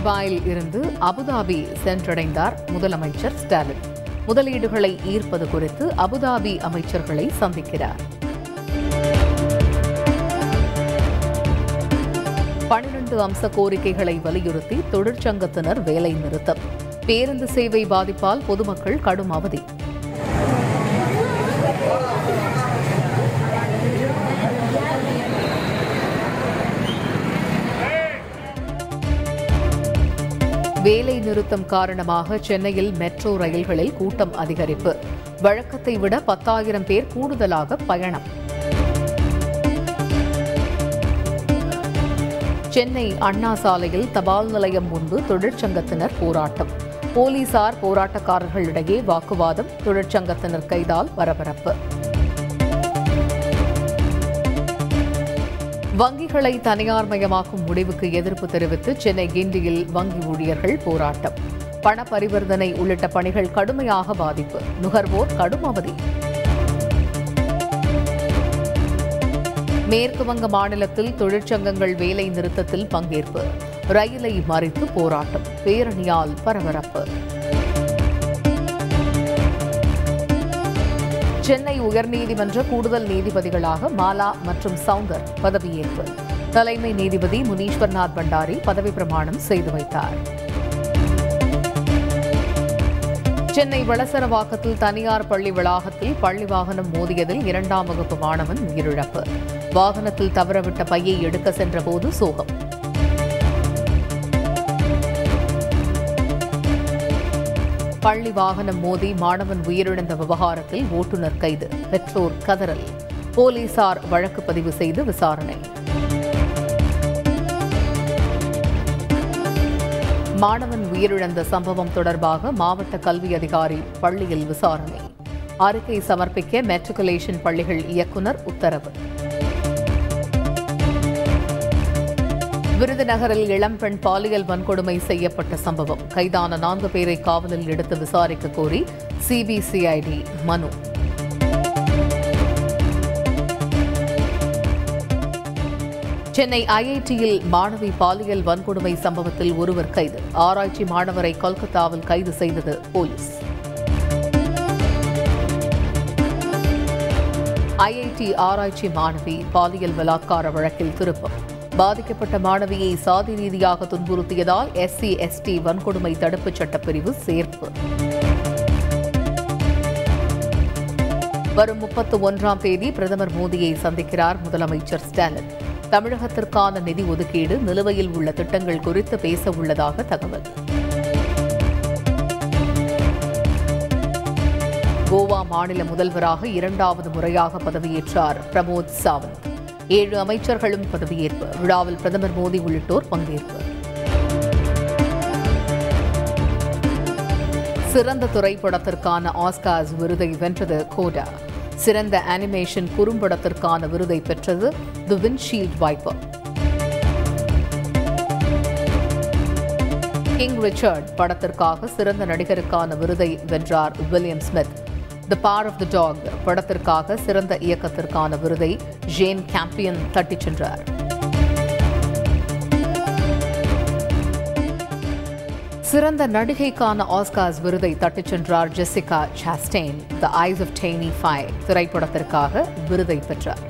துபாயில் இருந்து அபுதாபி சென்றடைந்தார் முதலமைச்சர் ஸ்டாலின். முதலீடுகளை ஈர்ப்பது குறித்து அபுதாபி அமைச்சர்களை சந்திக்கிறார். பன்னிரண்டு அம்ச கோரிக்கைகளை வலியுறுத்தி தொழிற்சங்கத்தினர் வேலை நிறுத்தம். பேருந்து சேவை பாதிப்பால் பொதுமக்கள் கடும் அவதி. வேலை நிறுத்தம் காரணமாக சென்னையில் மெட்ரோ ரயில்களில் கூட்டம் அதிகரிப்பு. வழக்கத்தை விட பத்தாயிரம் பேர் கூடுதலாக பயணம். சென்னை அண்ணா சாலையில் தபால் நிலையம் முன்பு தொழிற்சங்கத்தினர் போராட்டம். போலீசார் போராட்டக்காரர்களிடையே வாக்குவாதம் தொழிற்சங்கத்தினர் கைதால் பரபரப்பு. வங்கிகளை தனியார்மயமாக்கும் முடிவுக்கு எதிர்ப்பு தெரிவித்து சென்னை கிண்டியில் வங்கி ஊழியர்கள் போராட்டம். பண பரிவர்த்தனை உள்ளிட்ட பணிகள் கடுமையாக பாதிப்பு. நுகர்வோர் கடும் அவதி. மேற்கு வங்க மாநிலத்தில் தொழிற்சங்கங்கள் வேலை நிறுத்தத்தில் பங்கேற்பு. ரயிலை மறித்து போராட்டம். பேரணியால் பரபரப்பு. சென்னை உயர்நீதிமன்ற கூடுதல் நீதிபதிகளாக மாலா மற்றும் சவுந்தர் பதவியேற்பு. தலைமை நீதிபதி முனீஸ்வர்நாத் பண்டாரி பதவி பிரமாணம் செய்து வைத்தார். சென்னை வளசரவாக்கத்தில் தனியார் பள்ளி வளாகத்தில் பள்ளி வாகனம் மோதியதில் இரண்டாம் வகுப்பு மாணவன் உயிரிழப்பு. வாகனத்தில் தவறவிட்ட பையை எடுக்க சென்றபோது சோகம். பள்ளி வாகனம் மோதி மாணவன் உயிரிழந்த விவகாரத்தில் ஓட்டுநர் கைது. பெற்றோர் கதறல். போலீசார் வழக்கு பதிவு செய்து விசாரணை. மாணவன் உயிரிழந்த சம்பவம் தொடர்பாக மாவட்ட கல்வி அதிகாரி பள்ளியில் விசாரணை. அறிக்கை சமர்ப்பிக்க மெட்ரிகுலேஷன் பள்ளிகள் இயக்குநர் உத்தரவு. விருதுநகரில் இளம்பெண் பாலியல் வன்கொடுமை செய்யப்பட்ட சம்பவம். கைதான நான்கு பேரை காவலில் எடுத்து விசாரிக்க கோரி சிபிசிஐடி மனு. சென்னை ஐஐடியில் மாணவி பாலியல் வன்கொடுமை சம்பவத்தில் ஒருவர் கைது. ஆராய்ச்சி மாணவரை கொல்கத்தாவில் கைது செய்தது போலீஸ். ஐஐடி ஆராய்ச்சி மாணவி பாலியல் பலாத்கார வழக்கில் திருப்பம். பாதிக்கப்பட்ட மாணவியை சாதி ரீதியாக துன்புறுத்தியதால் எஸ்சி எஸ்டி வன்கொடுமை தடுப்புச் சட்டப்பிரிவு சேர்ப்பு. வரும் முப்பத்தி ஒன்றாம் தேதி பிரதமர் மோடியை சந்திக்கிறார் முதலமைச்சர் ஸ்டாலின். தமிழகத்திற்கான நிதி ஒதுக்கீடு நிலுவையில் உள்ள திட்டங்கள் குறித்து பேச உள்ளதாக தகவல். கோவா மாநில முதல்வராக இரண்டாவது முறையாக பதவியேற்றார் பிரமோத் சாவந்த். ஏழு அமைச்சர்களும் பதவியேற்பு. விழாவில் பிரதமர் மோடி உள்ளிட்டோர் பங்கேற்பு. சிறந்த திரைப்படத்திற்கான ஆஸ்கார்ஸ் விருதை வென்றது கோடா. சிறந்த அனிமேஷன் குறும்படத்திற்கான விருதை பெற்றது the windshield wiper. King Richard படத்திற்காக சிறந்த நடிகருக்கான விருதை வென்றார் William Smith. The power of the dog படத்திற்காக சிறந்த இயக்கத்திற்கான விருதை ஜேன் கேம்பியன் தட்டிச் சென்றார். சிறந்த நடிகைக்கான ஆஸ்கார்ஸ் விருதை தட்டிச் சென்றார் Jessica Chastain the eyes of Tammy Faye திரைப்படத்திற்காக விருதை பெற்றார்.